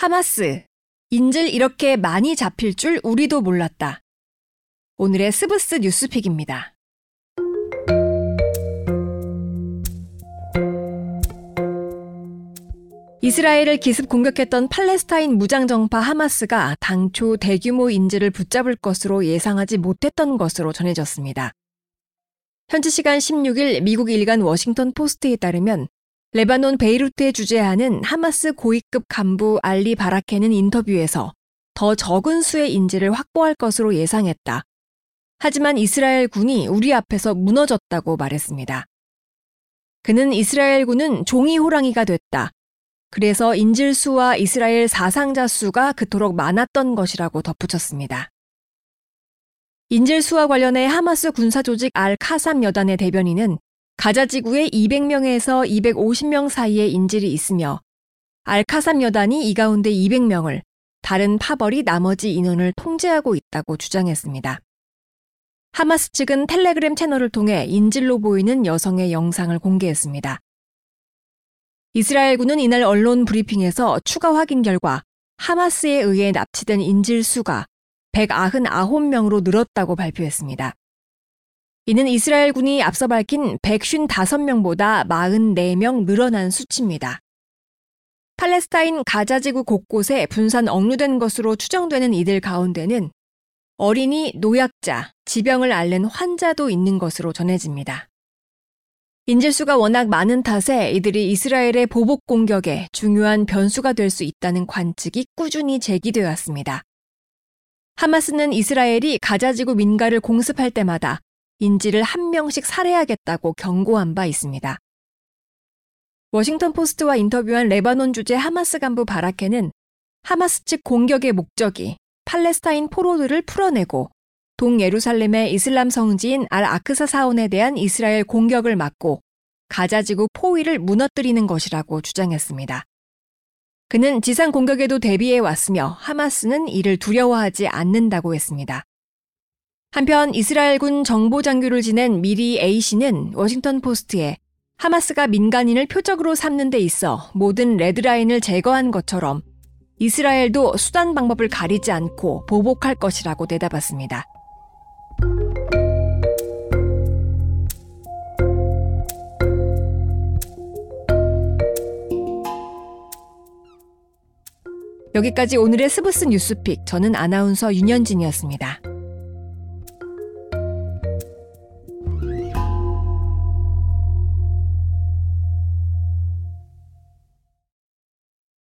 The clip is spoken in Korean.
하마스. 인질 이렇게 많이 잡힐 줄 우리도 몰랐다. 오늘의 스브스 뉴스픽입니다. 이스라엘을 기습 공격했던 팔레스타인 무장정파 하마스가 당초 대규모 인질을 붙잡을 것으로 예상하지 못했던 것으로 전해졌습니다. 현지 시간 16일 미국 일간 워싱턴 포스트에 따르면 레바논 베이루트에 주재하는 하마스 고위급 간부 알리 바라케는 인터뷰에서 더 적은 수의 인질을 확보할 것으로 예상했다. 하지만 이스라엘 군이 우리 앞에서 무너졌다고 말했습니다. 그는 이스라엘 군은 종이 호랑이가 됐다. 그래서 인질 수와 이스라엘 사상자 수가 그토록 많았던 것이라고 덧붙였습니다. 인질 수와 관련해 하마스 군사 조직 알 카삼 여단의 대변인은 가자 지구에 200명에서 250명 사이의 인질이 있으며 알카삼 여단이 이 가운데 200명을 다른 파벌이 나머지 인원을 통제하고 있다고 주장했습니다. 하마스 측은 텔레그램 채널을 통해 인질로 보이는 여성의 영상을 공개했습니다. 이스라엘군은 이날 언론 브리핑에서 추가 확인 결과 하마스에 의해 납치된 인질 수가 199명으로 늘었다고 발표했습니다. 이는 이스라엘군이 앞서 밝힌 155명보다 44명 늘어난 수치입니다. 팔레스타인 가자지구 곳곳에 분산 억류된 것으로 추정되는 이들 가운데는 어린이, 노약자, 지병을 앓는 환자도 있는 것으로 전해집니다. 인질수가 워낙 많은 탓에 이들이 이스라엘의 보복 공격에 중요한 변수가 될 수 있다는 관측이 꾸준히 제기되어 왔습니다. 하마스는 이스라엘이 가자지구 민가를 공습할 때마다 인질을 한 명씩 살해하겠다고 경고한 바 있습니다. 워싱턴 포스트와 인터뷰한 레바논 주재 하마스 간부 바라케는 하마스 측 공격의 목적이 팔레스타인 포로들을 풀어내고 동예루살렘의 이슬람 성지인 알 아크사 사원에 대한 이스라엘 공격을 막고 가자지구 포위를 무너뜨리는 것이라고 주장했습니다. 그는 지상 공격에도 대비해 왔으며 하마스는 이를 두려워하지 않는다고 했습니다. 한편 이스라엘군 정보장교를 지낸 미리 A씨는 워싱턴 포스트에 하마스가 민간인을 표적으로 삼는 데 있어 모든 red line을 제거한 것처럼 이스라엘도 수단 방법을 가리지 않고 보복할 것이라고 대답했습니다. 여기까지 오늘의 스브스 뉴스픽. 저는 아나운서 윤현진이었습니다.